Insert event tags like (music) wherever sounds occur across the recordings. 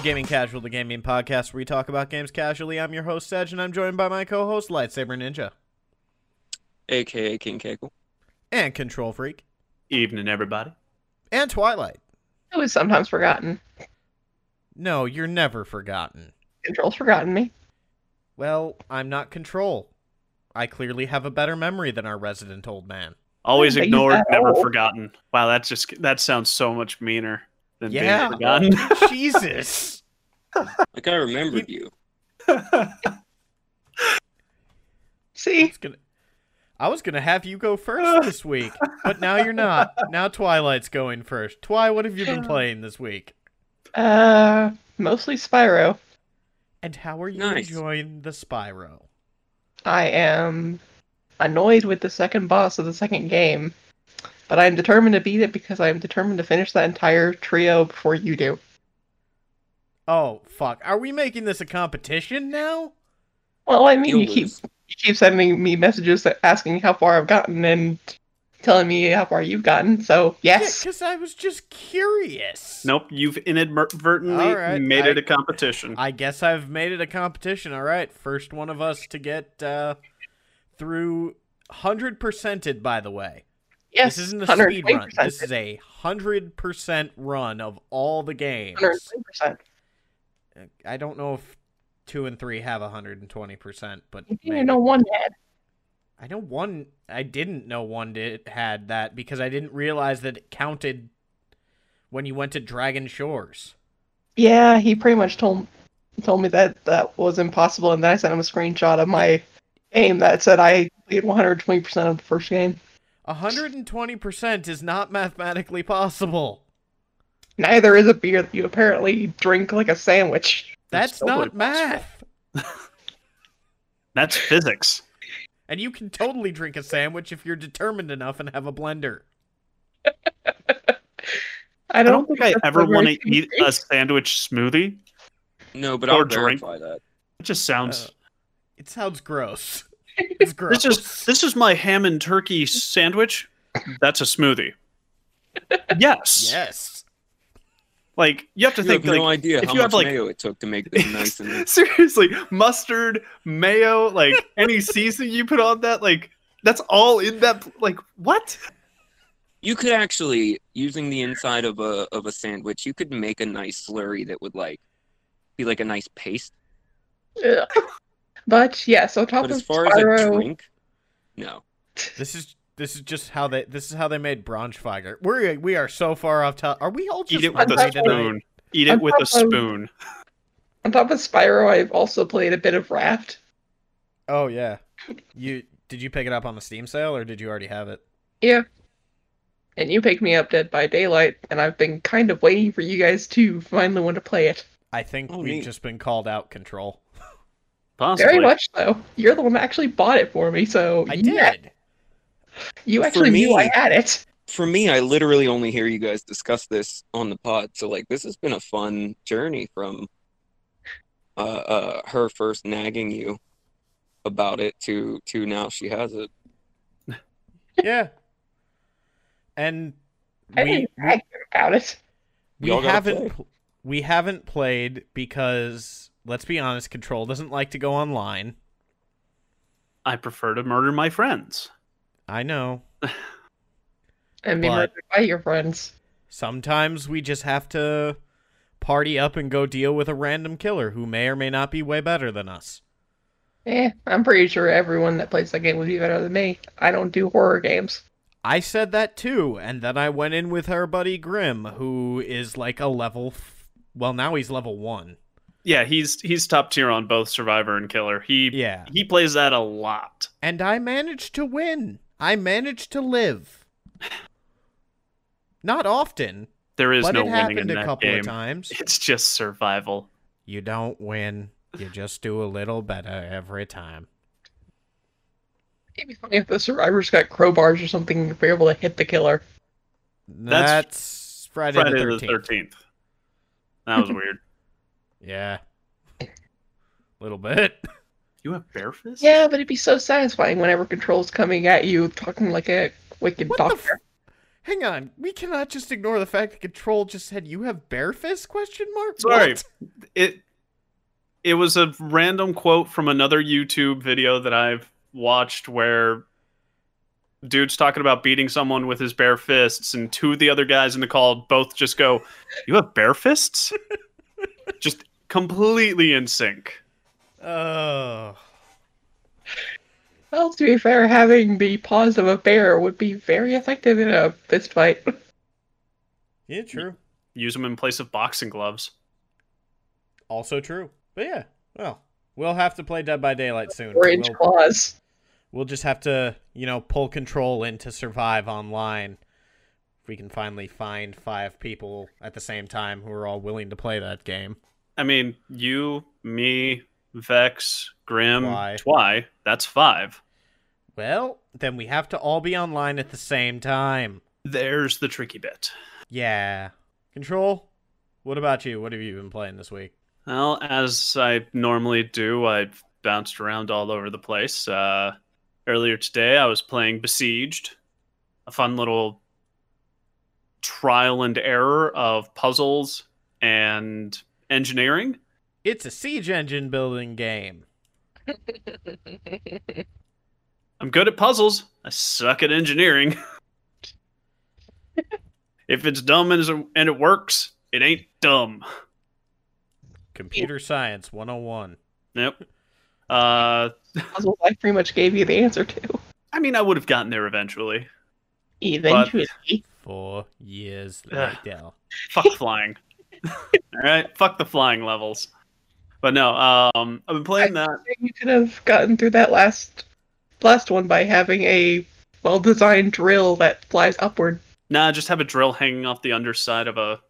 Welcome to Gaming Casual, the gaming podcast where we talk about games casually. I'm your host, Sedge, and I'm joined by my co-host, Lightsaber Ninja, aka King Kekel. and Control Freak, Evening, everybody. and Twilight. It was sometimes forgotten. No, you're never forgotten. Control's forgotten me. Well, I'm not Control. I clearly have a better memory than our resident old man. Always ignored, never old? forgotten. Wow, that's just that sounds so much meaner than Yeah. being forgotten. (laughs) Jesus. (laughs) Like I remembered you. (laughs) See, was gonna- I was gonna have you go first this week, but now you're not. Now Twilight's going first. Twi, what have you been (sighs) playing this week? uh, mostly Spyro. And how are you Nice. enjoying the Spyro? I am annoyed with the second boss of the second game, but I'm determined to beat it because I am determined to finish that entire trio before you do. Oh fuck! Are we making this a competition now? Well, I mean, You'll you keep you keep sending me messages asking how far I've gotten and telling me how far you've gotten. So yes, because I was just curious. nope, you've inadvertently All right, made I- it a competition. I guess I've made it a competition. All right, first one of us to get uh, through hundred percented. By the way, yes, this isn't a speed run. This is a hundred percent run of all the games. 120%. I don't know if two and three have hundred and twenty percent, but You didn't know one had. I know one. I didn't know one did had that because I didn't realize that it counted when you went to Dragon Shores. Yeah, he pretty much told told me that that was impossible, and then I sent him a screenshot of my game that said I played 120 percent of the first game. Hundred and twenty percent is not mathematically possible. Neither is a beer that you apparently drink like a sandwich. That's not math. (laughs) That's physics. And you can totally drink a sandwich if you're determined enough and have a blender. I (laughs) I don't, don't think I ever want to eat a sandwich smoothie. No, but Or I'll drink. verify that. It just sounds. Uh, It sounds gross. It's gross. this is this is my ham and turkey sandwich. That's a smoothie. Yes. yes. Like you have to You think. have no idea if how you much have, like- mayo it took to make this nice and (laughs) Seriously, mustard, mayo, like any (laughs) seasoning you put on that, like that's all in that. Like what? You could actually, using the inside of a of a sandwich, you could make a nice slurry that would like be like a nice paste. Ugh. But yeah, so top But of as far as a Spyro, drink, no. This is this is just how they this is how they made Braunschweiger. We're we are so far off top. Are we all just Eat it with a hungry tonight? spoon. Eat it with a top of- spoon. on top of Spyro, I've also played a bit of Raft. Oh yeah. You did you pick it up on the Steam sale or did you already have it? Yeah. And you picked me up Dead by Daylight, and I've been kind of waiting for you guys to finally want to play it. I think Oh, we've neat. just been called out control. Possibly. Very much so. You're the one that actually bought it for me, so I yeah, did. you For actually knew I had it. For me, I literally only hear you guys discuss this on the pod. So like, this has been a fun journey from uh, uh her first nagging you about it to to now she has it. (laughs) Yeah. And I we didn't brag about it. we Y'all haven't play. we haven't played because let's be honest, Control doesn't like to go online. I prefer to murder my friends. I know. And be But- murdered by your friends. Sometimes we just have to party up and go deal with a random killer who may or may not be way better than us. Eh, I'm pretty sure everyone that plays that game would be better than me. I don't do horror games. I said that too, and then I went in with our buddy Grim, who is like a level. F- well, now he's level one. Yeah, he's he's top tier on both Survivor and Killer. He Yeah. he plays that a lot. And I managed to win. I managed to live. Not often, There is but no it winning in a that couple game. of times. (laughs) It's just survival. You don't win. You just do a little better every time. It'd be funny if the survivors got crowbars or something if we're able to hit the killer. That's, That's Friday, Friday the the thirteenth. That was weird. Yeah. A (laughs) Little bit. You have bare fists? Yeah, but it'd be so satisfying whenever Control's coming at you talking like a wicked What the doctor. Hang on, we cannot just ignore the fact that Control just said you have bare fists? Question mark. Sorry. What? it it was a random quote from another YouTube video that I've watched where dude's talking about beating someone with his bare fists and two of the other guys in the call both just go, "You have bare fists?" (laughs) just completely in sync. Oh, Well, to be fair, having the paws of a bear would be very effective in a fist fight. (laughs) yeah, true. Use them in place of boxing gloves. Also true. But yeah, well, we'll have to play Dead by Daylight soon. Orange We'll, claws. we'll just have to, you know, pull Control in to survive online. If we can finally find five people at the same time who are all willing to play that game. I mean, you, me, Vex, Grim, Twy. Twy. That's five. Well, then we have to all be online at the same time. There's the tricky bit. Yeah. Control, what about you? What have you been playing this week? Well, as I normally do, I've bounced around all over the place. Uh, earlier today, I was playing Besieged, a fun little trial and error of puzzles and engineering. It's a siege engine building game. I'm good at puzzles. I suck at engineering. (laughs) if it's dumb and, and it works, it ain't dumb. Computer Science 101. Yep. Uh, Puzzles I pretty much gave you the answer to. I mean, I would have gotten there eventually. Eventually. Four years Ugh. later. Fuck flying. (laughs) All right, fuck the flying levels. But no, um, I've been playing that. You could have gotten through that last last one by having a well designed drill that flies upward. Nah, just have a drill hanging off the underside of a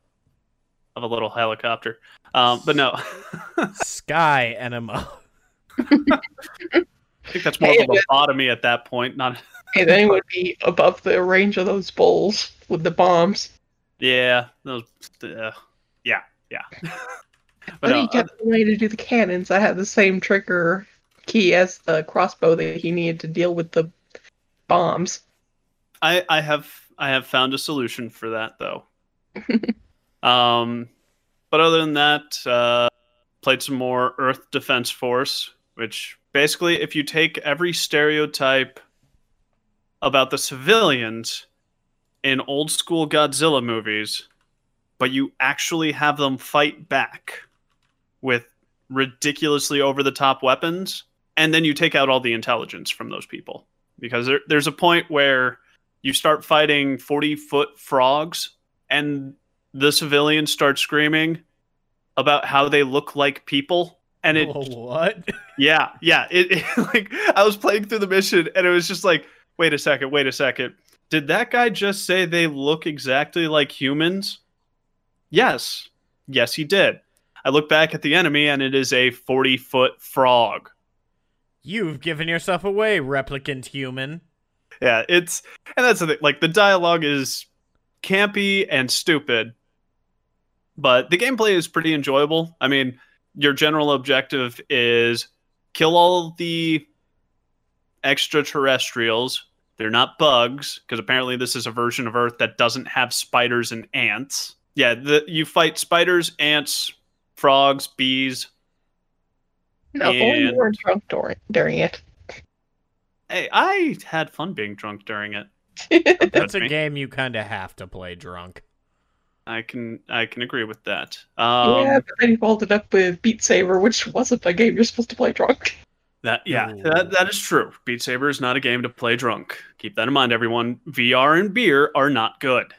of a little helicopter. Um, but no, (laughs) Sky Enema. I think that's more Hey, of a lobotomy at that point. Not, (laughs) And then it would be above the range of those bowls with the bombs. yeah, those, uh, yeah, yeah. but But no, he kept the way to do the cannons that had the same trigger key as the crossbow that he needed to deal with the bombs. I I have I have found a solution for that though. (laughs) um, but other than that, uh, played some more Earth Defense Force, which basically, if you take every stereotype about the civilians in old school Godzilla movies, but you actually have them fight back with ridiculously over the top weapons, and then you take out all the intelligence from those people. Because there, there's a point where you start fighting 40 foot frogs, and the civilians start screaming about how they look like people. And it, (laughs) Oh, what? yeah, yeah. It, it (laughs) like I was playing through the mission, and it was just like, wait a second, wait a second. Did that guy just say they look exactly like humans? Yes, yes, he did. I look back at the enemy, and it is a 40 foot frog. You've given yourself away, replicant human. Yeah, it's and that's the thing. Like the dialogue is campy and stupid, but the gameplay is pretty enjoyable. I mean, your general objective is kill all the extraterrestrials. They're not bugs because apparently this is a version of Earth that doesn't have spiders and ants. Yeah, the, you fight spiders, ants, frogs, bees. No, only you weren't drunk during, during it. Hey, I had fun being drunk during it. (laughs) That's That's a me. game you kind of have to play drunk. I can I can agree with that. Um, yeah, but then you followed it up with Beat Saber, which wasn't a game you're supposed to play drunk. That yeah, Ooh. that, that is true. Beat Saber is not a game to play drunk. Keep that in mind, everyone. VR and beer are not good.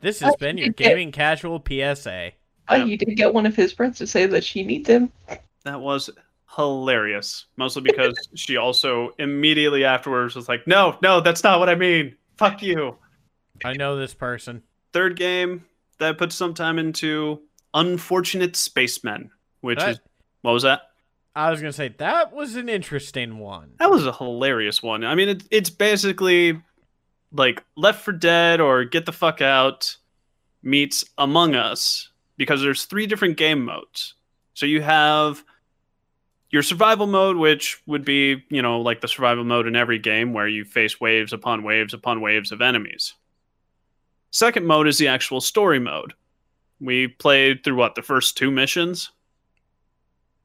This oh, has Oh, been your did. gaming casual PSA. Oh, Yep. you did get one of his friends to say that she needs him. That was hilarious. Mostly because (laughs) she also immediately afterwards was like, "No, no, that's not what I mean. Fuck you." I know this person. Third game that I put some time into, Unfortunate Spacemen, which That- is what was that? I was gonna say that was an interesting one. That was a hilarious one. I mean, it, it's basically like Left 4 Dead or Get the Fuck Out meets Among Us because there's three different game modes. So you have your survival mode, which would be, you know, like the survival mode in every game where you face waves upon waves upon waves of enemies. Second mode is the actual story mode. We played through what the first two missions,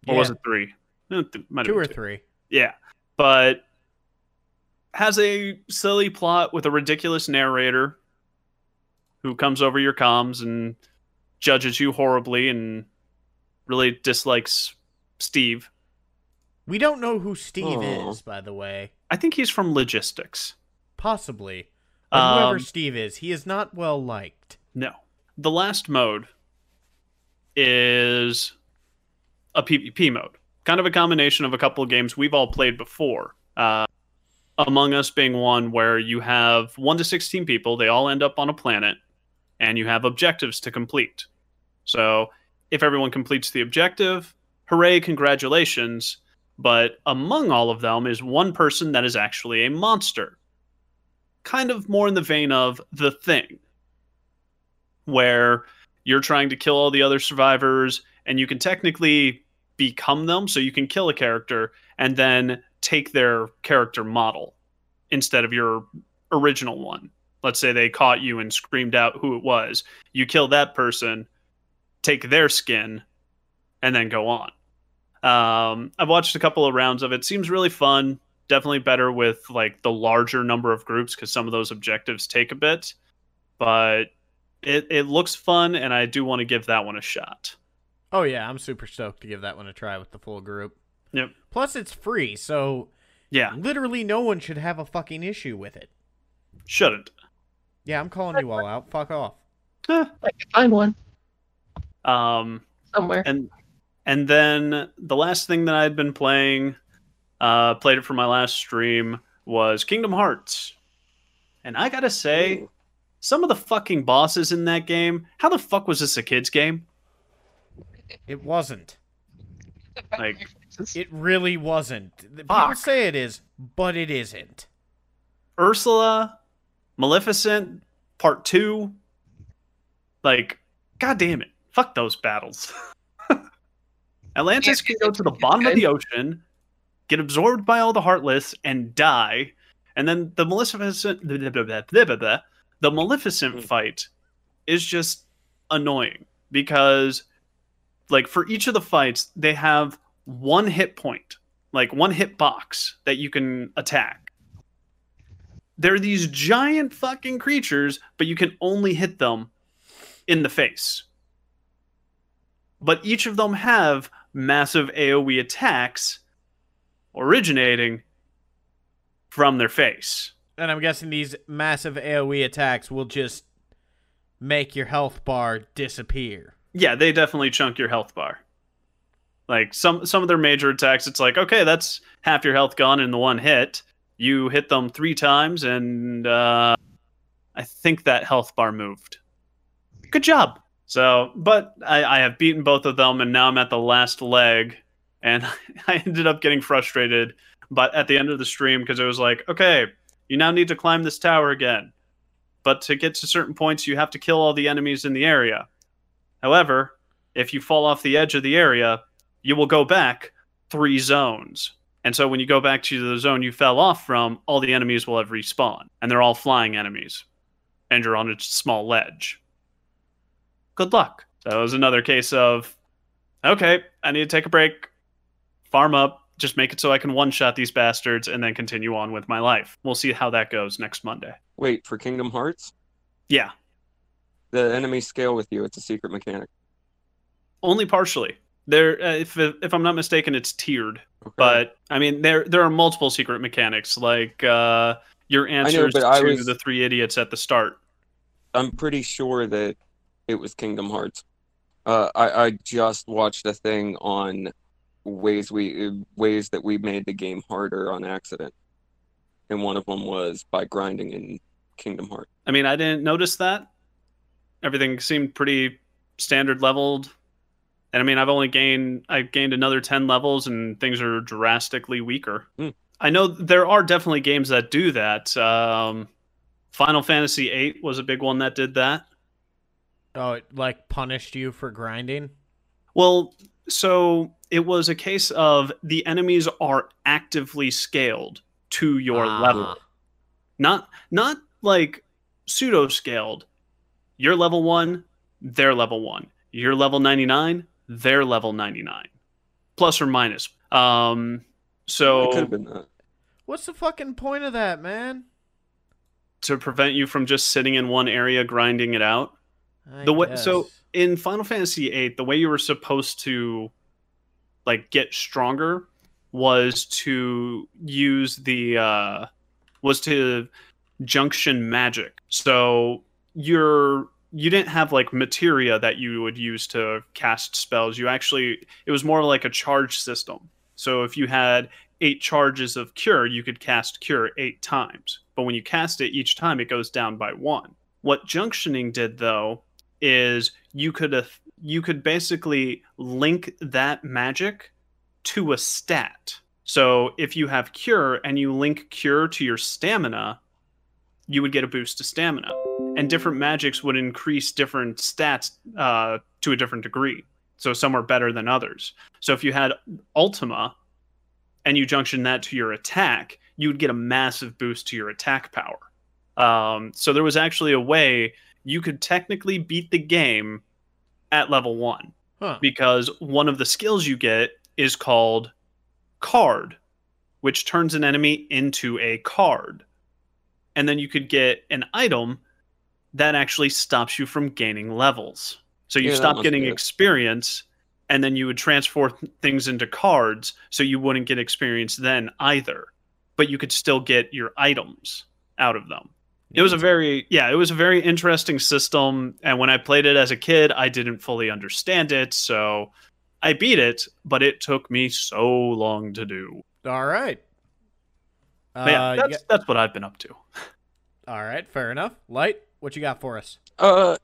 or was it three? Eh, might two or two. three? Yeah, but has a silly plot with a ridiculous narrator who comes over your comms and judges you horribly and really dislikes Steve. We don't know who Steve Aw. is, by the way. I think he's from logistics. Possibly. But whoever Um, Steve is, he is not well liked. No. The last mode is a PvP mode. Kind of a combination of a couple of games we've all played before. Uh, Among Us being one where you have 1 to 16 people, they all end up on a planet, and you have objectives to complete. So if everyone completes the objective, hooray, congratulations. But among all of them is one person that is actually a monster. Kind of more in the vein of The Thing where you're trying to kill all the other survivors and you can technically become them so you can kill a character and then take their character model instead of your original one. Let's say they caught you and screamed out who it was. You kill that person take their skin and then go on. Um, i've watched a couple of rounds of it. Seems really fun. Definitely better with like the larger number of groups because some of those objectives take a bit. But it, it looks fun and i do want to give that one a shot. Oh yeah, I'm super stoked to give that one a try with the full group. Yep. Plus it's free, so yeah literally no one should have a fucking issue with it. shouldn't Yeah, I'm calling you all out. Fuck off. Eh, I can find one um somewhere. and and then the last thing that i'd been playing uh played it for my last stream was kingdom hearts and i gotta say Ooh. some of the fucking bosses in that game how the fuck was this a kids game It wasn't. like It really wasn't. The People Fuck. say it is, but it isn't. ursula maleficent part two like god damn it fuck those battles (laughs) atlantis can go to the bottom of the ocean get absorbed by all the heartless and die and then the maleficent blah, blah, blah, blah, blah, blah, blah, the maleficent Hmm. fight is just annoying because like for each of the fights they have one hit point like one hit box that you can attack. They're these giant fucking creatures but you can only hit them in the face. But each of them have massive aoe attacks originating from their face. And I'm guessing these massive AoE attacks will just make your health bar disappear. yeah they definitely chunk your health bar like some some of their major attacks it's like okay that's half your health gone in the one hit. You hit them three times and uh i think that health bar moved. Good job. So but i i have beaten both of them and now i'm at the last leg and (laughs) i ended up getting frustrated but at the end of the stream because it was like okay you now need to climb this tower again. But to get to certain points you have to kill all the enemies in the area. However, if you fall off the edge of the area, you will go back three zones. And so when you go back to the zone you fell off from, all the enemies will have respawned. And they're all flying enemies. And you're on a small ledge. Good luck. So it was another case of okay, I need to take a break, farm up, just make it so I can one shot these bastards, and then continue on with my life. We'll see how that goes next Monday. Wait, for Kingdom Hearts? Yeah, The enemies scale with you. It's a secret mechanic. only partially. There, uh, if if I'm not mistaken, it's tiered. Okay. But I mean, there there are multiple secret mechanics, like uh, your answers I to was- the three idiots at the start. I'm pretty sure that it was Kingdom Hearts. Uh, I I just watched a thing on ways we ways that we made the game harder on accident, and one of them was by grinding in Kingdom Hearts. I mean, I didn't notice that. Everything seemed pretty standard leveled, and I mean, I've only gained I've gained another ten levels, and things are drastically weaker. Hmm. I know there are definitely games that do that. Um, Final Fantasy VIII was a big one that did that. Oh, it like punished you for grinding? Well, so it was a case of the enemies are actively scaled to your Ah. level. Not not like pseudo scaled. you're level one, they're level one. You're level 99, they're level 99, plus or minus. Um, It could so have been that. What's the fucking point of that, man? to prevent you from just sitting in one area grinding it out. I The way- so- in Final Fantasy VIII, the way you were supposed to like get stronger was to use the uh was to junction magic. So you're you didn't have like materia that you would use to cast spells. You actually it was more like a charge system. So if you had eight charges of cure, you could cast cure eight times. But when you cast it each time, it goes down by one. What junctioning did though is you could have you could basically link that magic to a stat. So if you have cure and you link cure to your stamina, you would get a boost to stamina. And different magics would increase different stats uh, to a different degree. So some are better than others. So if you had Ultima and you junction that to your attack, you would get a massive boost to your attack power. Um, so there was actually a way you could technically beat the game at level one Huh. because one of the skills you get is called card, which turns an enemy into a card. And then you could get an item that actually stops you from gaining levels. So you Yeah, stop getting experience, and then you would transfer things into cards, so you wouldn't get experience then either. But you could still get your items out of them. It was a very yeah, it was a very interesting system and when I played it as a kid, I didn't fully understand it, so I beat it, but it took me so long to do. all right. But yeah, Uh, got- that's what I've been up to. (laughs) all right, fair enough. Light, what you got for us? Uh,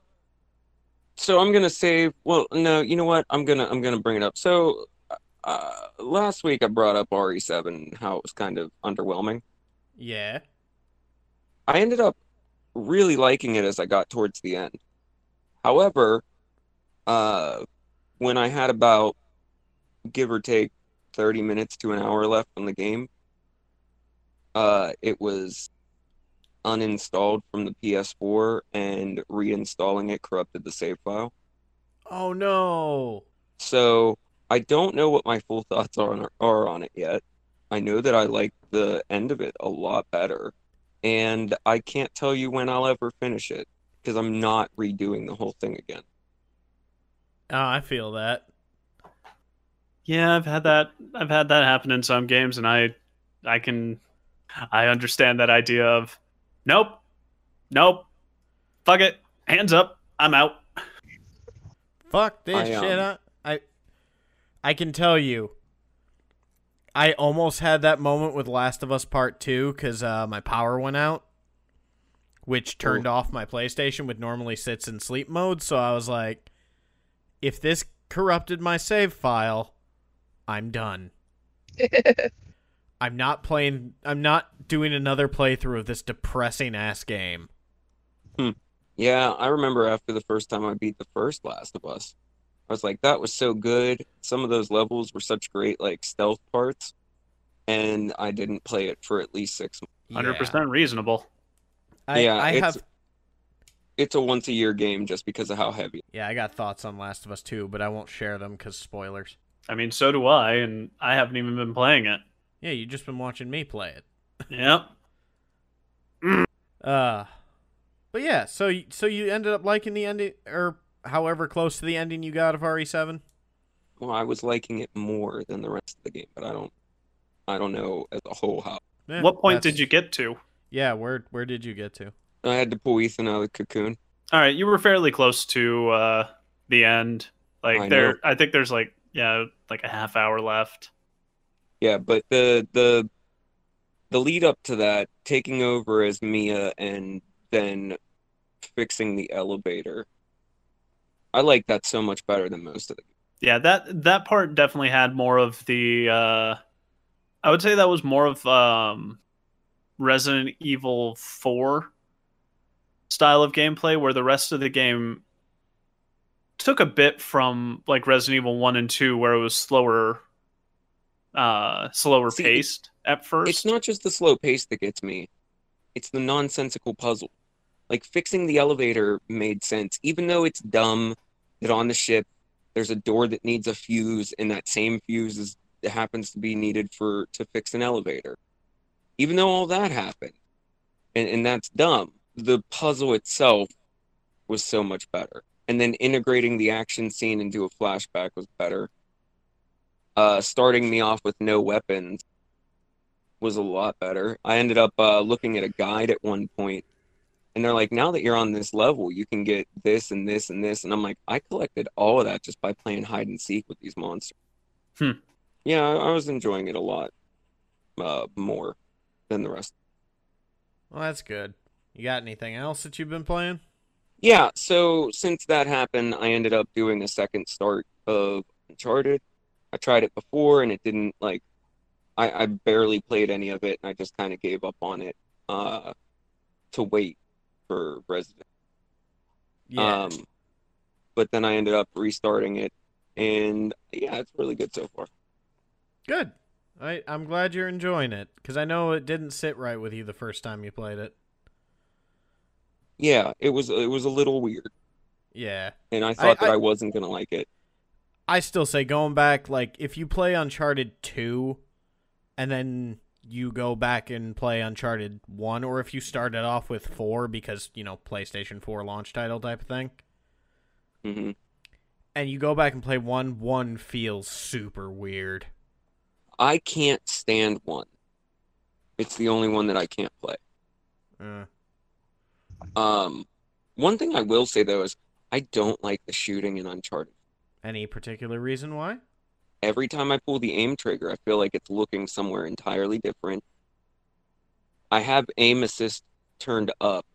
so I'm gonna say, Well, no, you know what? I'm gonna I'm gonna bring it up. So, uh, last week I brought up RE7 and how it was kind of underwhelming. Yeah. I ended up really liking it as I got towards the end. However, uh, when I had about give or take 30 minutes to an hour left on the game, uh, it was uninstalled from the PS4 and reinstalling it corrupted the save file. Oh no. So I don't know what my full thoughts are on, are on it yet. I know that I like the end of it a lot better, and I can't tell you when I'll ever finish it because I'm not redoing the whole thing again. Oh, I feel that. Yeah, I've had that I've had that happen in some games and I I can I understand that idea of nope. Nope. Fuck it. Hands up. I'm out. Fuck this I, shit. um, I, I I can tell you. I almost had that moment with Last of Us Part 2 cuz uh, my power went out, which turned off my PlayStation which normally sits in sleep mode, so I was like if this corrupted my save file, I'm done. (laughs) I'm not playing I'm not doing another playthrough of this depressing ass game. Hmm. Yeah, I remember after the first time I beat the first Last of Us, I was like, that was so good. Some of those levels were such great, like stealth parts, and I didn't play it for at least six. Hundred yeah. percent reasonable. I, Yeah, I it's- have It's a once a year game just because of how heavy. Yeah, I got thoughts on Last of Us too, but I won't share them because spoilers. I mean, so do I, and I haven't even been playing it. Yeah, you just been watching me play it. Yep. (laughs) Uh, but yeah, so so you ended up liking the ending, or however close to the ending you got of RE7. Well, I was liking it more than the rest of the game, but I don't, I don't know as a whole how. Eh, what point that's- did you get to? Yeah, where where did you get to? I had to pull Ethan out of the cocoon. All right, you were fairly close to uh, the end. Like I there, know. I think there's like yeah, like a half hour left. Yeah, but the the the lead up to that, taking over as Mia and then fixing the elevator, I like that so much better than most of the. Yeah, that that part definitely had more of the. Uh, I would say that was more of um, Resident Evil Four style of gameplay, where the rest of the game took a bit from like Resident Evil One and Two, where it was slower, uh, slower See, paced at first. It's not just the slow pace that gets me; it's the nonsensical puzzle. Like fixing the elevator made sense, even though it's dumb that on the ship there's a door that needs a fuse, and that same fuse is happens to be needed for to fix an elevator. Even though all that happened, and, and that's dumb. The puzzle itself was so much better. And then integrating the action scene into a flashback was better. Uh, starting me off with no weapons was a lot better. I ended up uh, looking at a guide at one point, and they're like, now that you're on this level, you can get this and this and this. And I'm like, I collected all of that just by playing hide and seek with these monsters. Hmm. Yeah, I, I was enjoying it a lot uh, more than the rest. Well, that's good. You got anything else that you've been playing? Yeah, so since that happened, I ended up doing a second start of Uncharted. I tried it before and it didn't like I, I barely played any of it and I just kind of gave up on it uh to wait for Resident. Yeah. Um but then I ended up restarting it and yeah, it's really good so far. good. I I'm glad you're enjoying it because I know it didn't sit right with you the first time you played it. Yeah, it was it was a little weird Yeah. and I thought I- that I wasn't going to like it. I still say going back, like if you play Uncharted two, and then you go back and play Uncharted one, or if you started off with four because you know PlayStation four launch title type of thing, hmm and you go back and play one, one feels super weird. I can't stand one. It's the only one that I can't play. Uh, Um, one thing I will say though is I don't like the shooting in Uncharted. Any particular reason why? Every time I pull the aim trigger, I feel like it's looking somewhere entirely different. I have aim assist turned up,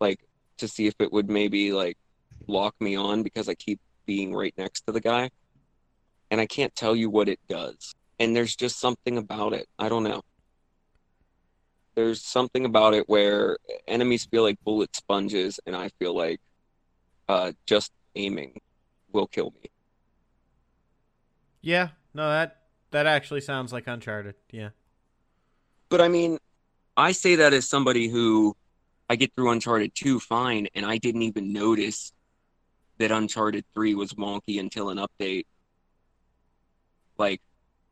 like to see if it would maybe like lock me on because I keep being right next to the guy, and I can't tell you what it does. And there's just something about it. I don't know. There's something about it where enemies feel like bullet sponges, and I feel like uh, just aiming will kill me. Yeah, no that that actually sounds like Uncharted. Yeah. But I mean, I say that as somebody who I get through Uncharted 2 fine, and I didn't even notice that Uncharted 3 was wonky until an update. Like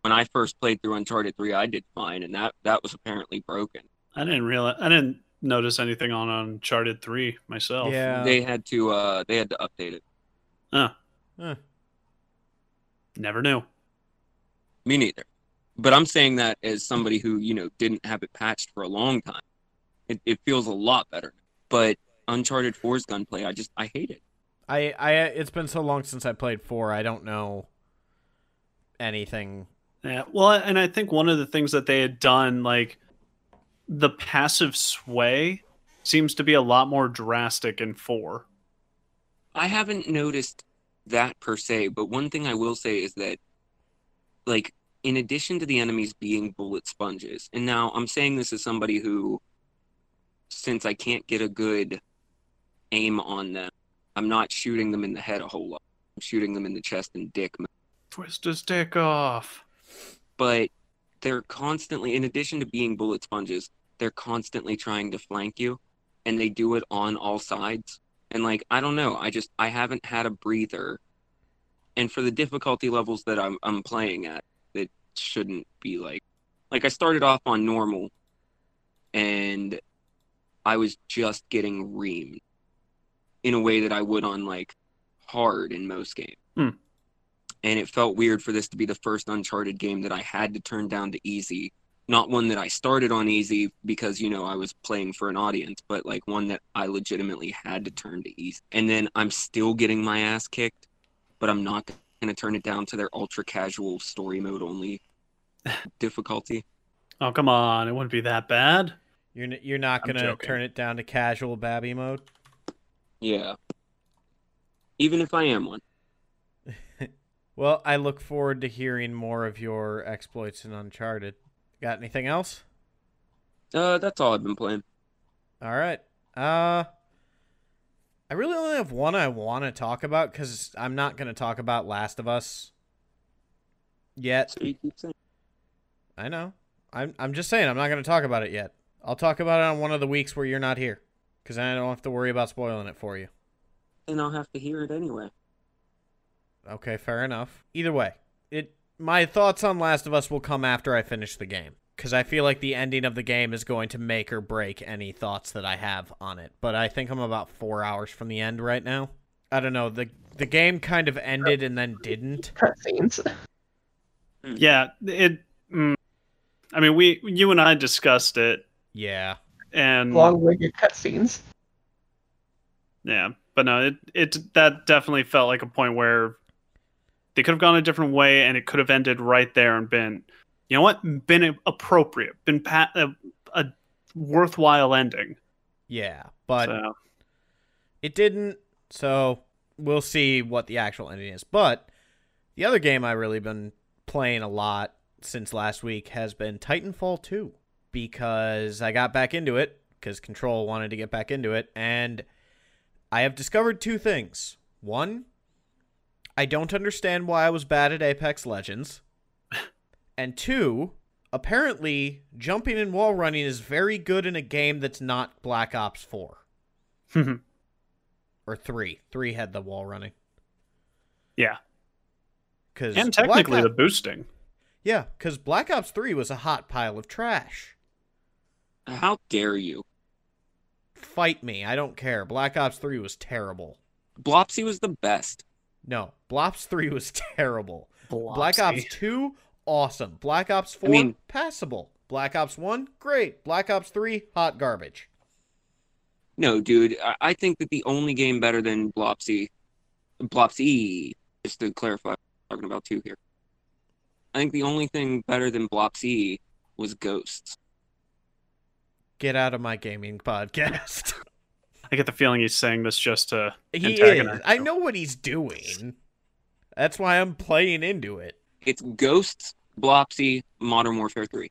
when I first played through Uncharted 3, I did fine, and that that was apparently broken. I didn't realize. I didn't notice anything on Uncharted Three myself. Yeah. They had to uh they had to update it. Huh. Eh. Never knew. Me neither. But I'm saying that as somebody who, you know, didn't have it patched for a long time. It it feels a lot better. But Uncharted 4's gunplay, I just I hate it. I, I it's been so long since I played four. I don't know anything. Yeah. Well, and I think one of the things that they had done, like the passive sway, seems to be a lot more drastic in four. I haven't noticed that per se, but one thing I will say is that, like, in addition to the enemies being bullet sponges, and now I'm saying this as somebody who, since I can't get a good aim on them, I'm not shooting them in the head a whole lot. I'm shooting them in the chest and dick. Twist his dick off. But they're constantly, in addition to being bullet sponges, they're constantly trying to flank you, and they do it on all sides. And like, I don't know, I just I haven't had a breather. And for the difficulty levels that I'm I'm playing at, it shouldn't be like like I started off on normal and I was just getting reamed in a way that I would on like hard in most games. Hmm. And it felt weird for this to be the first Uncharted game that I had to turn down to easy. Not one that I started on easy because, you know, I was playing for an audience, but like one that I legitimately had to turn to easy. And then I'm still getting my ass kicked, but I'm not going to turn it down to their ultra casual story mode only (sighs) difficulty. Oh come on, it wouldn't be that bad. You're n- you're not gonna turn it down to casual babby mode. Yeah. Even if I am one. (laughs) Well, I look forward to hearing more of your exploits in Uncharted. Got anything else? Uh, that's all I've been playing. All right. Uh I really only have one I want to talk about cuz I'm not going to talk about Last of Us yet. So you keep saying. I know. I'm I'm just saying I'm not going to talk about it yet. I'll talk about it on one of the weeks where you're not here Because then I don't have to worry about spoiling it for you. And I'll have to hear it anyway. Okay, fair enough. Either way, it my thoughts on Last of Us will come after I finish the game because I feel like the ending of the game is going to make or break any thoughts that I have on it. But I think I'm about four hours from the end right now. I don't know the the game kind of ended and then didn't. Cutscenes. Yeah, it. Mm, I mean, we, you and I discussed it, Yeah, and Long-winded cutscenes. yeah, but no, it it that definitely felt like a point where they could have gone a different way, and it could have ended right there and been, you know what, been appropriate, been a, a worthwhile ending. yeah, but so, it didn't. So we'll see what the actual ending is. But the other game I really been playing a lot since last week has been Titanfall 2 because I got back into it because Control wanted to get back into it and I have discovered two things. One, I don't understand why I was bad at Apex Legends. and two, apparently jumping and wall running is very good in a game that's not Black Ops 4 (laughs) or 3. 3 had the wall running. yeah, Cuz and technically the boosting. Yeah, cuz Black Ops 3 was a hot pile of trash. How dare you? Fight me, I don't care. Black Ops 3 was terrible. Blopsy was the best. No, Blops 3 was (laughs) terrible. Black Ops 2, awesome. Black Ops 4, mean- passable. Black Ops 1, great. Black Ops 3, hot garbage. No, dude, I, I think that the only game better than Blopsy, Blopsy, just to clarify, I'm talking about two here. I think the only thing better than Blopsy was Ghosts. Get out of my gaming (laughs) podcast. I get the feeling he's saying this just to he is. antagonize I know what he's doing. That's why I'm playing into it. It's Ghosts, Blopsy, Modern Warfare 3.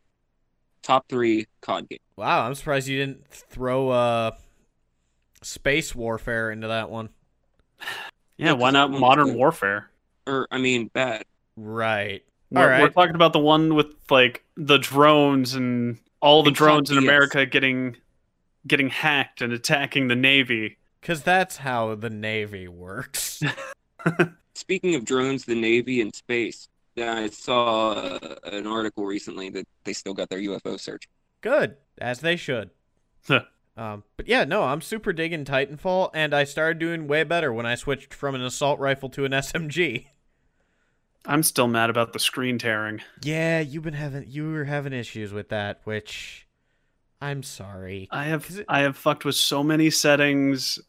Top three COD game. Wow, I'm surprised you didn't throw uh space warfare into that one. (sighs) Yeah, why not Modern good. Warfare? Or, I mean, bad. Right. We're, All right. we're talking about the one with like the drones and all the And drones in America getting getting hacked and attacking the Navy. Cuz that's how the navy works. (laughs) Speaking of drones, the Navy, and space, I saw uh, an article recently that they still got their UFO search. Good, as they should. um, but yeah, no, I'm super digging Titanfall, and I started doing way better when I switched from an assault rifle to an SMG. (laughs) I'm still mad about the screen tearing. Yeah, you've been having you were having issues with that, which I'm sorry. I have it- I have fucked with so many settings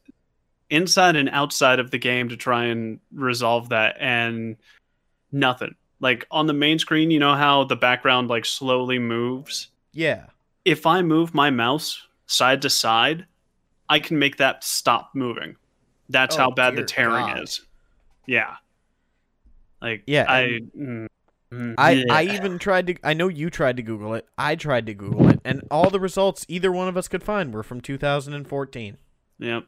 inside and outside of the game to try and resolve that and nothing. Like on the main screen, you know how the background like slowly moves? Yeah. If I move my mouse side to side, I can make that stop moving. That's Oh, how bad the tearing God. is. Yeah. Like Yeah, I and- mm, mm, I, I even tried to I know you tried to Google it. I tried to Google it, and all the results either one of us could find were from 2014. Yep.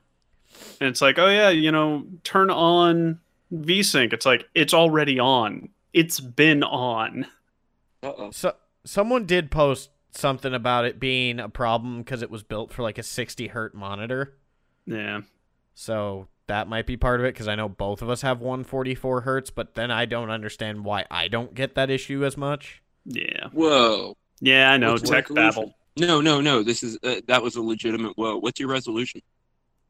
And it's like, oh yeah, you know, turn on VSync. It's like it's already on. It's been on. Uh-oh. So someone did post something about it being a problem because it was built for like a 60 hertz monitor. Yeah. So that might be part of it because I know both of us have 144 hertz, but then I don't understand why I don't get that issue as much. Yeah. Whoa. Yeah, I know. What's Tech resolution? babble. No, no, no. This is uh, that was a legitimate whoa. What's your resolution?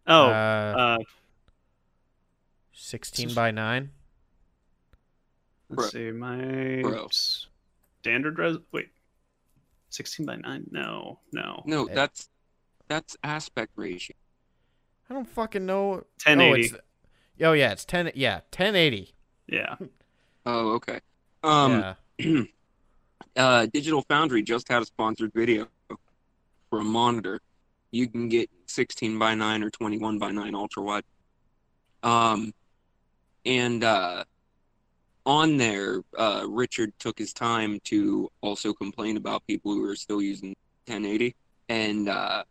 Oh, uh, uh, 16 by 9. let's see. My Bro. standard res. Wait, sixteen by nine? No, no. No, Eh. that's that's aspect ratio. I don't fucking know. Ten Oh, eighty. it's, oh yeah, it's 10. Yeah, 1080. yeah. Oh, okay. Um, yeah. (clears throat) uh, Digital Foundry just had a sponsored video for a monitor. You can get 16 by 9 or 21 by 9 ultra wide. Um, and uh, on there, uh, Richard took his time to also complain about people who are still using 1080 and uh,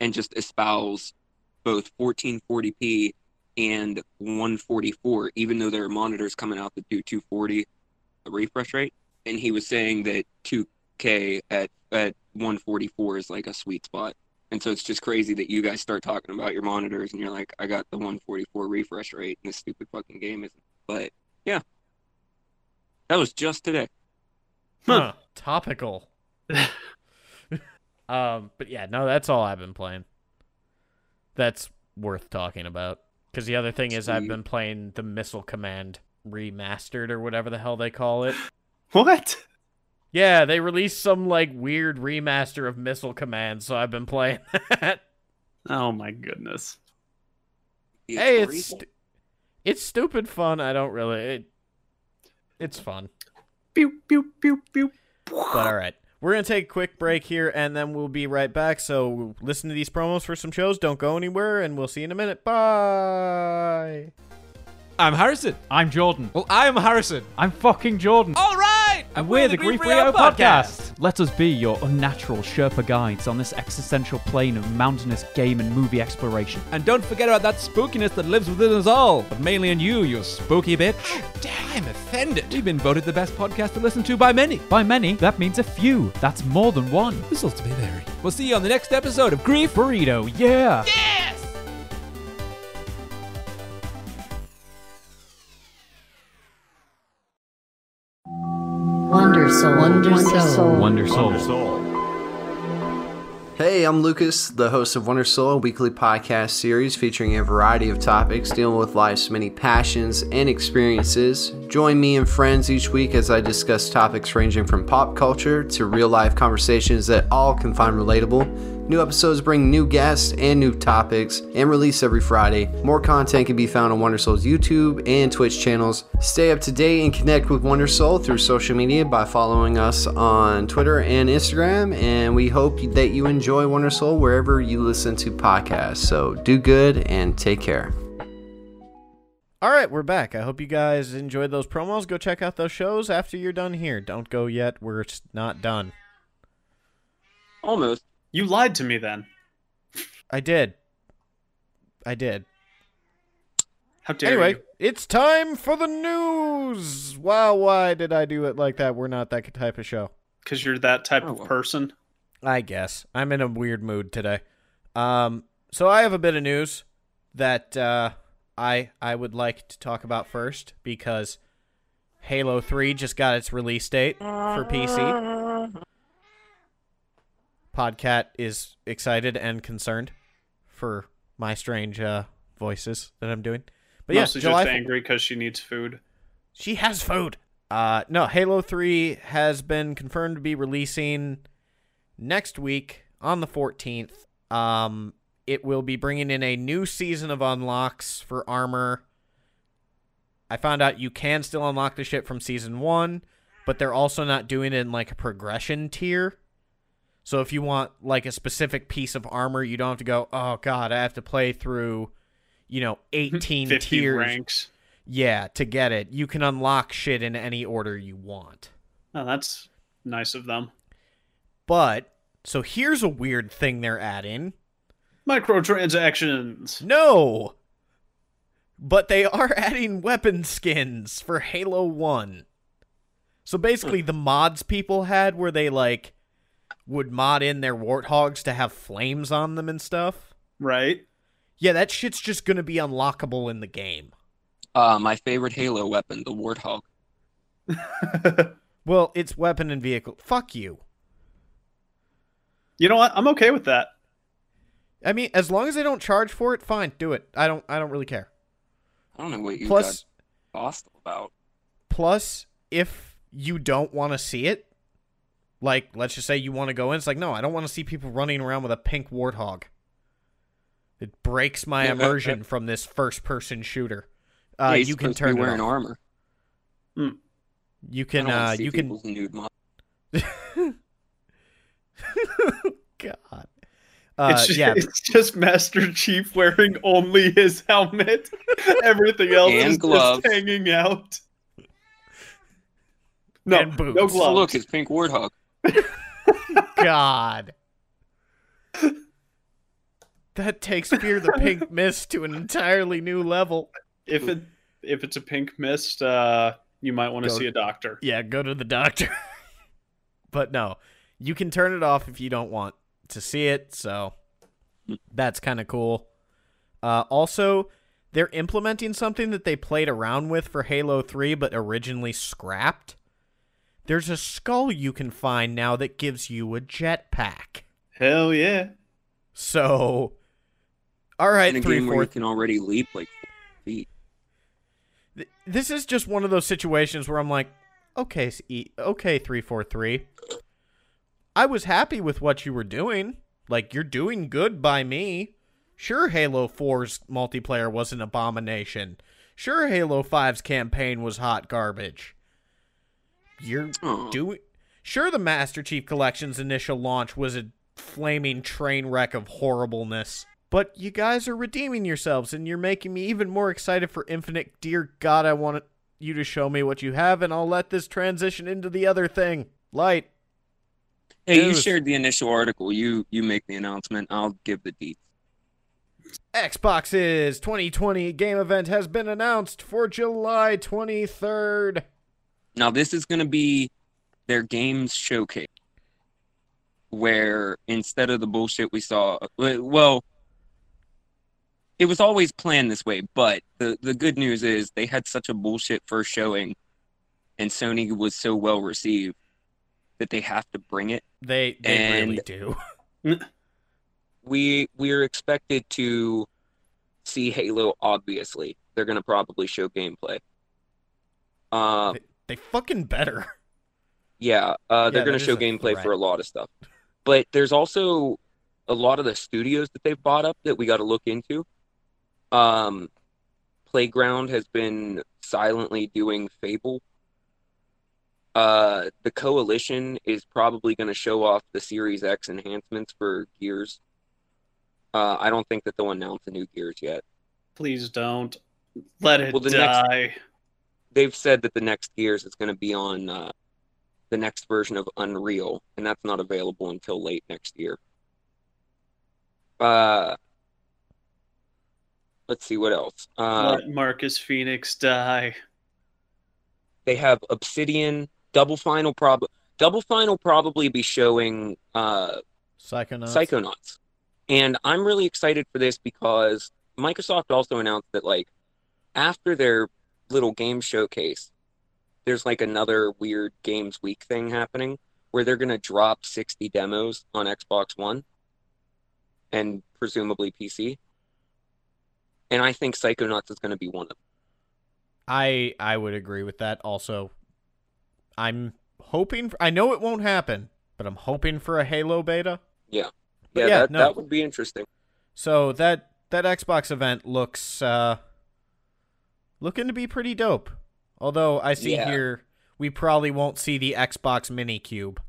and just espouse both 1440p and 144, even though there are monitors coming out that do 240 refresh rate. And he was saying that 2K at at 144 is like a sweet spot. And so it's just crazy that you guys start talking about your monitors and you're like, I got the 144 refresh rate and this stupid fucking game isn't. But yeah, that was just today. Huh. Topical. (laughs) um, but yeah, no, that's all I've been playing. That's worth talking about. Because the other thing is, I've been playing the Missile Command remastered or whatever the hell they call it. (gasps) What? Yeah, they released some like weird remaster of Missile Command, so I've been playing (laughs) that. Oh my goodness. hey, it's stu- it's stupid fun. I don't really. It, it's fun. Pew pew pew pew. But all right, we're gonna take a quick break here, and then we'll be right back. So listen to these promos for some shows. Don't go anywhere, and we'll see you in a minute. Bye. I'm Harrison. I'm Jordan. Well, I am Harrison. I'm fucking Jordan. All right. And we're, the Grief Rio podcast. Let us be your unnatural Sherpa guides on this existential plane of mountainous game and movie exploration. And don't forget about that spookiness that lives within us all, but mainly in you, you spooky bitch. Damn, I'm offended. We've been voted the best podcast to listen to by many. By many, that means a few. That's more than one. Results may vary. We'll see you on the next episode of Grief. Burrito, Yeah. yeah. Wonder Soul. Wonder Soul. Wonder Soul. Hey, I'm Lucas, the host of Wonder Soul, a weekly podcast series featuring a variety of topics dealing with life's many passions and experiences. Join me and friends each week as I discuss topics ranging from pop culture to real life conversations that all can find relatable. New episodes bring new guests and new topics and release every Friday. More content can be found on Wonder Soul's YouTube and Twitch channels. Stay up to date and connect with Wonder Soul through social media by following us on Twitter and Instagram. And we hope that you enjoy Wonder Soul wherever you listen to podcasts. So do good and take care. All right, we're back. I hope you guys enjoyed those promos. Go check out those shows after you're done here. Don't go yet. We're not done. Almost. You lied to me then. I did. I did. How dare you anyway, you? it's time for the news. Wow, why did I do it like that? We're not that type of show. Because you're that type Oh, of person. I guess. I'm in a weird mood today. Um, so I have a bit of news that uh, I I would like to talk about first because Halo 3 just got its release date for PC. Podcat is excited and concerned for my strange uh, voices that I'm doing. But Mostly yeah, July just angry because she needs food. she has food. Uh, no, Halo 3 has been confirmed to be releasing next week on the 14th. Um, it will be bringing in a new season of unlocks for armor. I found out you can still unlock the shit from season 1, but they're also not doing it in like a progression tier. So if you want like a specific piece of armor, you don't have to go, "Oh god, I have to play through, you know, (laughs) 18 tiers." ranks. Yeah, to get it, you can unlock shit in any order you want. Oh, that's nice of them. But so here's a weird thing they're adding. Microtransactions. No. But they are (laughs) adding weapon skins for Halo 1. So basically the mods people had where they like would mod in their warthogs to have flames on them and stuff. Right? Yeah, that shit's just going to be unlockable in the game. Uh, my favorite Halo weapon, the Warthog. (laughs) Well, it's weapon and vehicle. Fuck you. you know what? I'm okay with that. I mean, as long as they don't charge for it, fine, do it. I don't I don't really care. I don't know what you Plus got hostile about. plus if you don't want to see it, like let's just say you want to go in, it's like no, I don't want to see people running around with a pink warthog. It breaks my immersion from this first person shooter. Uh, Yeah, you can supposed to be turn it wearing off. armor. You I can don't uh see you can people's nude mod. (laughs) God. Uh, it's, just, yeah, (laughs) it's just Master Chief wearing only his helmet. (laughs) Everything else And is gloves. just hanging out. No, And boots. no Oh, gloves. look, it's pink Warthog. (laughs) God. That takes Fear the Pink (laughs) Mist to an entirely new level. if it if it's a pink mist, uh, you might want to see a doctor. Yeah, go to the doctor. (laughs) but no, you can turn it off if you don't want to see it. So That's kind of cool. Uh, also, they're implementing something that they played around with for Halo 3 but originally scrapped. There's a skull you can find now that gives you a jetpack. Hell yeah. So, all right, In a three game where four. you can already leap like feet. This is just one of those situations where I'm like, okay, s- okay, three four three. I was happy with what you were doing. Like you're doing good by me. Sure, Halo 4's multiplayer was an abomination. Sure, Halo 5's campaign was hot garbage. You're doing. Sure, the Master Chief Collection's initial launch was a flaming train wreck of horribleness. But you guys are redeeming yourselves, and you're making me even more excited for Infinite. Dear God, I want you to show me what you have, and I'll let this transition into the other thing. Light. Hey, you shared the initial article. You you make the announcement. I'll give the deets. Xbox's 2020 game event has been announced for July 23rd. Now this is going to be their games showcase, where instead of the bullshit we saw, well, it was always planned this way. But the the good news is they had such a bullshit first showing, and Sony was so well received that they have to bring it. They they really do. (laughs) We we're expected to see Halo. Obviously, they're going to probably show gameplay. Uh, they, they fucking better. Yeah, uh, they're Yeah, going to show is a gameplay threat. for a lot of stuff. But there's also a lot of the studios that they've bought up that we got to look into. Um, Playground has been silently doing Fable. Uh, the Coalition is probably going to show off the Series X enhancements for Gears. Uh, I don't think that they'll announce the new Gears yet. Please don't. Let it Well, the next- die. They've said that the next Gears is going to be on uh, the next version of Unreal, and that's not available until late next year. Uh, let's see what else. Uh, Let Marcus Phoenix die. they have Obsidian, Double Fine prob Double Fine probably be showing uh, Psychonauts. Psychonauts. And I'm really excited for this because Microsoft also announced that like after their little game showcase, there's like another weird games week thing happening where they're gonna drop 60 demos on Xbox One and presumably PC. And I think Psychonauts is gonna be one of them. I I would agree with that. Also, I'm hoping. For, I know it won't happen, but I'm hoping for a Halo beta. Yeah. But Yeah, yeah, that, no. that would be interesting. So that that Xbox event looks uh looking to be pretty dope. Although I see Yeah. here we probably won't see the Xbox Mini Cube.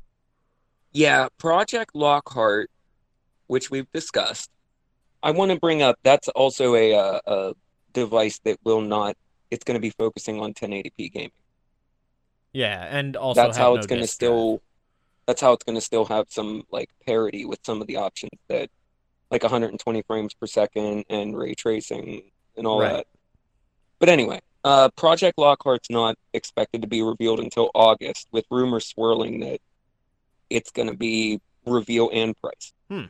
Yeah, Project Lockhart, which we've discussed. I want to bring up that's also a, uh, a device that will not. It's going to be focusing on 1080p gaming. Yeah, and also that's how no it's going to still. That's how it's going to still have some like parity with some of the options that, like 120 frames per second and ray tracing and all Right. that. But anyway, uh, Project Lockhart's not expected to be revealed until August, with rumors swirling that it's going to be reveal and price. Hmm.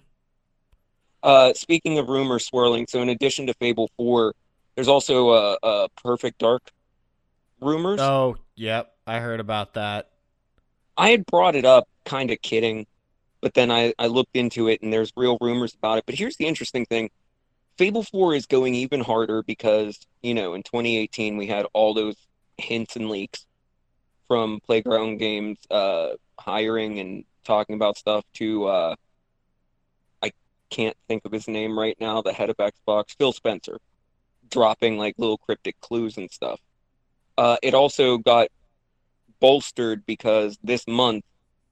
Uh, speaking of rumors swirling, so in addition to Fable 4, there's also a, a Perfect Dark rumors. Oh, yep, I heard about that. I had brought it up kind of kidding, but then I, I looked into it and there's real rumors about it. But here's the interesting thing Fable 4 is going even harder because, you know, in 2018 we had all those hints and leaks from Playground Games uh, hiring and talking about stuff to, uh, I can't think of his name right now, the head of Xbox, Phil Spencer, dropping like little cryptic clues and stuff. Uh, it also got bolstered because this month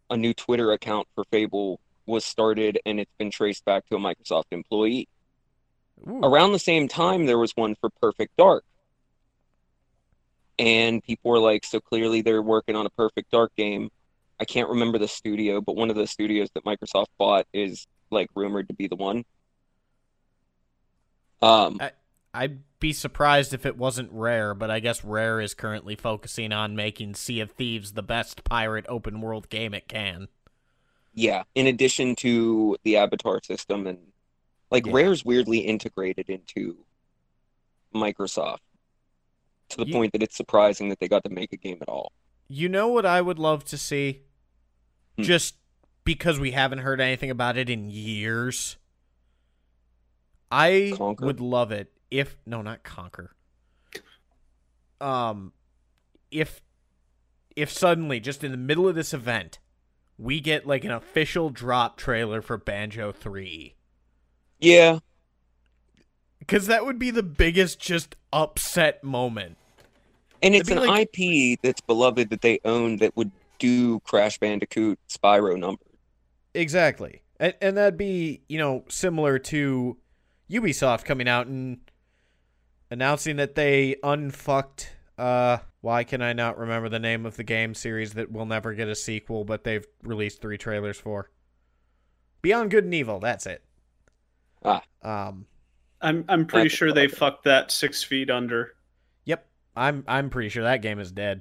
a new Twitter account for Fable was started and it's been traced back to a Microsoft employee. Ooh. Around the same time, there was one for Perfect Dark. And people were like, so clearly they're working on a Perfect Dark game. I can't remember the studio, but one of the studios that Microsoft bought is like rumored to be the one. Um, I'd be surprised if it wasn't Rare, but I guess Rare is currently focusing on making Sea of Thieves the best pirate open world game it can. Yeah, in addition to the Avatar system and Like Yeah. Rare's weirdly integrated into Microsoft to the Ye- point that it's surprising that they got to make a game at all. You know what I would love to see? Hmm. Just because we haven't heard anything about it in years. I Conquer? would love it if no, not conquer. Um if if suddenly just in the middle of this event we get like an official drop trailer for Banjo 3 Yeah, cuz that would be the biggest just upset moment. and it's an be IP that's beloved that they own that would do Crash Bandicoot Spyro number. Exactly. And, and that'd be, you know, similar to Ubisoft coming out and announcing that they unfucked uh why can I not remember the name of the game series that will never get a sequel but they've released 3 trailers for. Beyond Good and Evil, that's it. Ah. Um I'm I'm pretty sure they problem. fucked that six feet under. yep. I'm I'm pretty sure that game is dead.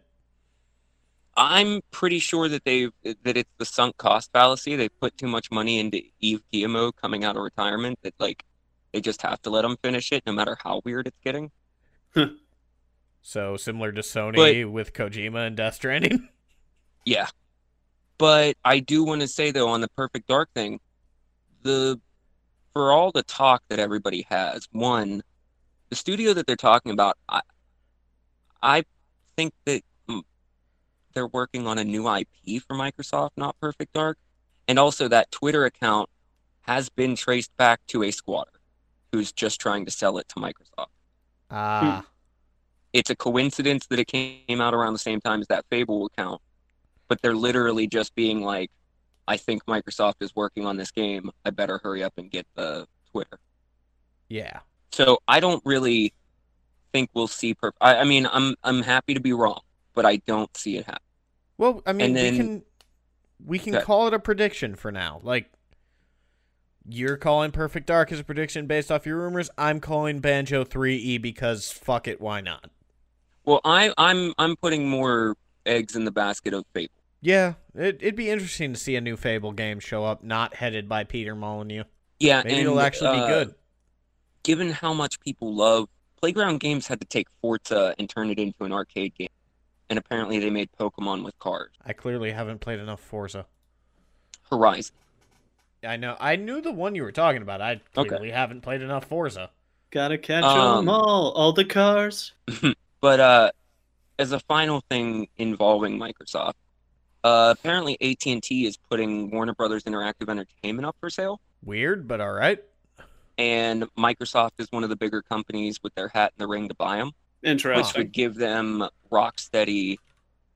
I'm pretty sure that they that it's the sunk cost fallacy. They put too much money into Yves Guillemot coming out of retirement that like they just have to let them finish it, no matter how weird it's getting. So similar to Sony with Kojima and Death Stranding. (laughs) Yeah, but I do want to say though on the Perfect Dark thing, the for all the talk that everybody has, one, the studio that they're talking about, I I think that mm, they're working on a new IP for Microsoft, not Perfect Dark, and also that Twitter account has been traced back to a squatter who's just trying to sell it to Microsoft. Ah. It's a coincidence that it came out around the same time as that Fable account, but they're literally just being like, I think Microsoft is working on this game. I better hurry up and get the Twitter. Yeah. So I don't really think we'll see. Per- I, I mean, I'm I'm happy to be wrong, but I don't see it happen. Well, I mean, then- we can we can Okay. call it a prediction for now. Like you're calling Perfect Dark as a prediction based off your rumors. I'm calling Banjo 3E because fuck it, why not? Well, I I'm I'm putting more eggs in the basket of Fable. Yeah, it, it'd be interesting to see a new Fable game show up, not headed by Peter Molyneux. Yeah, Maybe and, it'll actually uh, be good. Given how much people love Playground Games, had to take Forza and turn it into an arcade game, and apparently they made Pokemon with cars. I clearly haven't played enough Forza. Horizon. I know. I knew the one you were talking about. I Okay. clearly haven't played enough Forza. Gotta catch Um, them all, all the cars. (laughs) But uh, as a final thing involving Microsoft, uh, apparently AT and T is putting Warner Brothers Interactive Entertainment up for sale, Weird, but all right. and Microsoft is one of the bigger companies with their hat in the ring to buy them, Interesting. which would give them Rocksteady,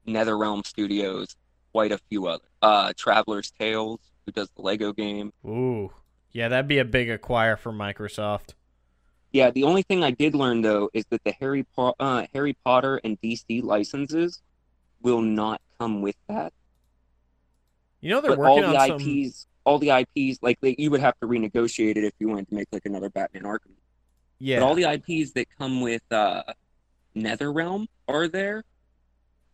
NetherRealm Studios, quite a few other. Uh, Traveler's Tales, who does the Lego game. Ooh. Yeah, that'd be a big acquire for Microsoft. Yeah, the only thing I did learn though is that the Harry po- uh, Harry Potter and DC licenses will not come with that. You know they're but all working the on some. IPs, all the IPs, like they, you would have to renegotiate it if you wanted to make like another Batman Arkham. Yeah. But all the IPs that come with uh, NetherRealm are there,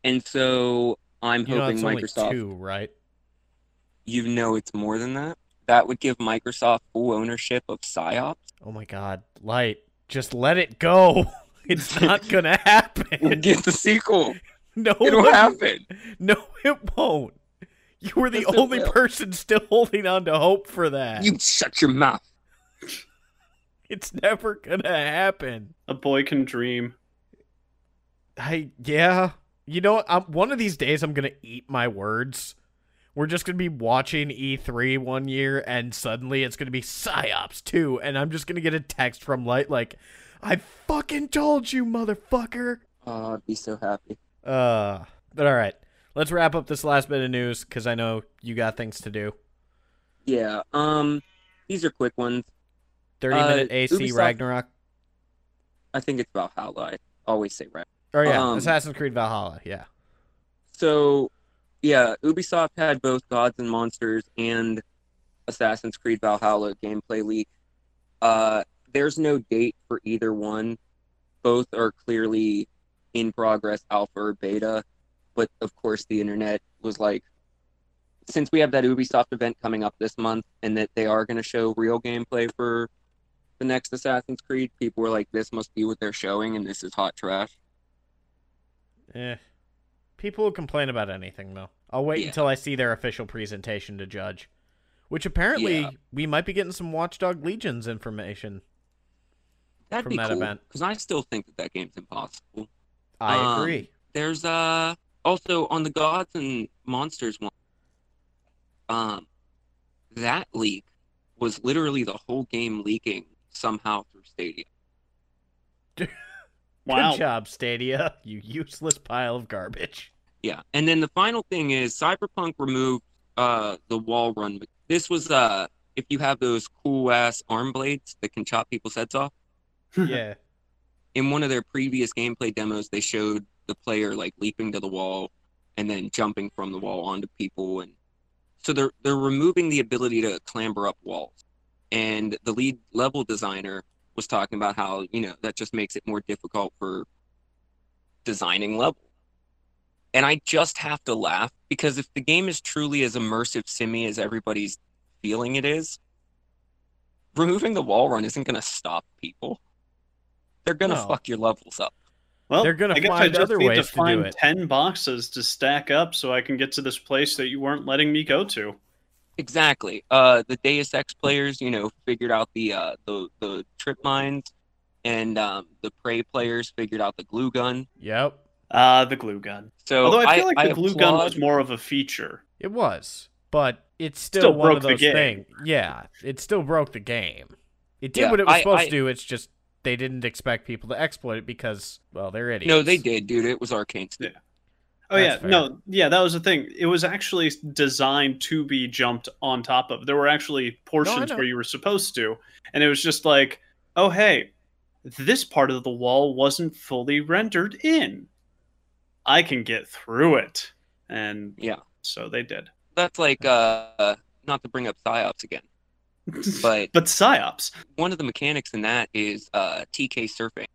and so I'm you know hoping only Microsoft. two, right? You know, it's more than that. That would give Microsoft full ownership of Psi-Ops. Oh my god, Light, just let it go. (laughs) It's not gonna (laughs) We'll happen. get the sequel. (laughs) No, It'll one- happen. No, it won't. You were the Yes, only will. person still holding on to hope for that. You shut your mouth. (laughs) It's never gonna happen. A boy can dream. I yeah. You know, what? I'm, one of these days I'm gonna eat my words. We're just gonna be watching E3 one year, and suddenly it's gonna be Psi-Ops too, and I'm just gonna get a text from Light like, "I fucking told you, motherfucker." Oh, I'd be so happy. Uh, but all right, let's wrap up this last bit of news because I know you got things to do. Yeah. Um, these are quick ones. Thirty Uh, minute AC Ubisoft- Ragnarok. I think it's Valhalla. I always say right. Oh yeah, um, Assassin's Creed Valhalla. Yeah. So, yeah, Ubisoft had both Gods and Monsters and Assassin's Creed Valhalla gameplay leak. Uh, there's no date for either one. Both are clearly in progress, alpha or beta. But of course, the internet was like, since we have that Ubisoft event coming up this month, and that they are going to show real gameplay for the next Assassin's Creed, people were like, "This must be what they're showing, and this is hot trash." Eh. People will complain about anything though. I'll wait Yeah. until I see their official presentation to judge. Which apparently Yeah. we might be getting some Watchdog Legions information. That'd From be that cool event. because I still think that that game's impossible. I Um, agree. There's uh also on the Gods and Monsters one. Um, that leak was literally the whole game leaking somehow through Stadia. (laughs) Wow. Good job, Stadia. (laughs) You useless pile of garbage. Yeah, and then the final thing is Cyberpunk removed uh the wall run. This was uh if you have those cool ass arm blades that can chop people's heads off. yeah. (laughs) in one of their previous gameplay demos, they showed the player like leaping to the wall and then jumping from the wall onto people, and so they're they're removing the ability to clamber up walls. And the lead level designer was talking about how you know that just makes it more difficult for designing level. And I just have to laugh because if the game is truly as immersive simmy as everybody's feeling it is, removing the wall run isn't going to stop people. They're going to No. fuck your levels up. Well, They're gonna I guess I find just other need ways to to do find it. ten boxes to stack up so I can get to this place that you weren't letting me go to. Exactly. Uh, the Deus Ex players, you know, figured out the uh, the the trip mines, and um, the Prey players figured out the glue gun. Yep. Uh, the glue gun. So Although I feel like the glue gun was more of a feature. It was. But it's still, Still one broke of the those game. things. Yeah. It still broke the game. It did Yeah, what it was I- supposed I- to do. It's just they didn't expect people to exploit it because, well, they're idiots. No, they did, dude. It was Arkane. Studio. Oh That's yeah, fair. no, yeah, that was the thing. It was actually designed to be jumped on top of. There were actually portions know. where you were supposed to, and it was just like, oh hey, this part of the wall wasn't fully rendered in. I can get through it, and Yeah. so they did. That's like uh, not to bring up Psi-Ops again, but but Psi-Ops. one of the mechanics in that is uh, TK surfing,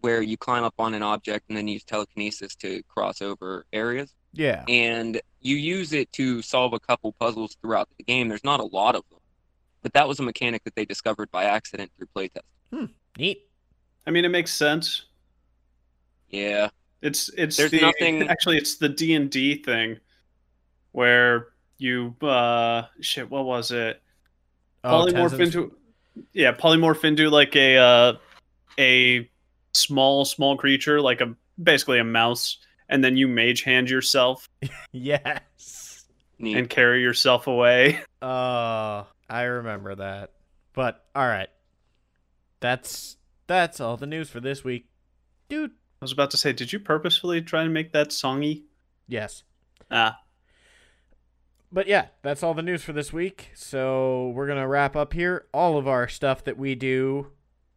where you climb up on an object and then use telekinesis to cross over areas. Yeah. and you use it to solve a couple puzzles throughout the game. There's not a lot of them, but that was a mechanic that they discovered by accident through playtest. Neat. I mean, it makes sense. Yeah, It's it's There's the nothing- actually it's the D and D thing where you uh shit what was it Oh, polymorph Tenzin's- into yeah polymorph into like a uh a small small creature like a basically a mouse and then you mage hand yourself (laughs) Yes. neat. and carry yourself away Uh, (laughs) I remember that. But all right. That's that's all the news for this week. Dude. I was about to say did you purposefully try and make that songy Yes. ah But yeah, that's all the news for this week. So we're going to wrap up here. All of our stuff that we do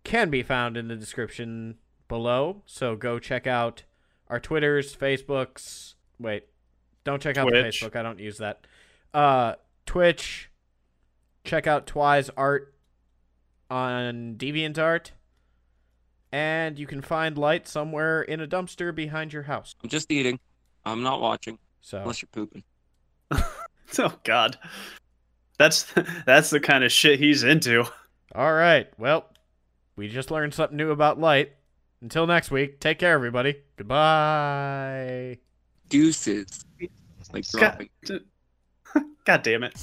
can be found in the description below. So go check out our Twitters, Facebooks. Wait, don't check out Twitch. the Facebook. I don't use that. Uh, Twitch. Check out Twi's art on DeviantArt. And you can find light somewhere in a dumpster behind your house. I'm just eating. I'm not watching So unless you're pooping. (laughs) (laughs) oh god that's that's the kind of shit he's into All right. Well, we just learned something new about light. Until next week, take care, everybody. Goodbye. Deuces, like God, dropping. (laughs) god damn it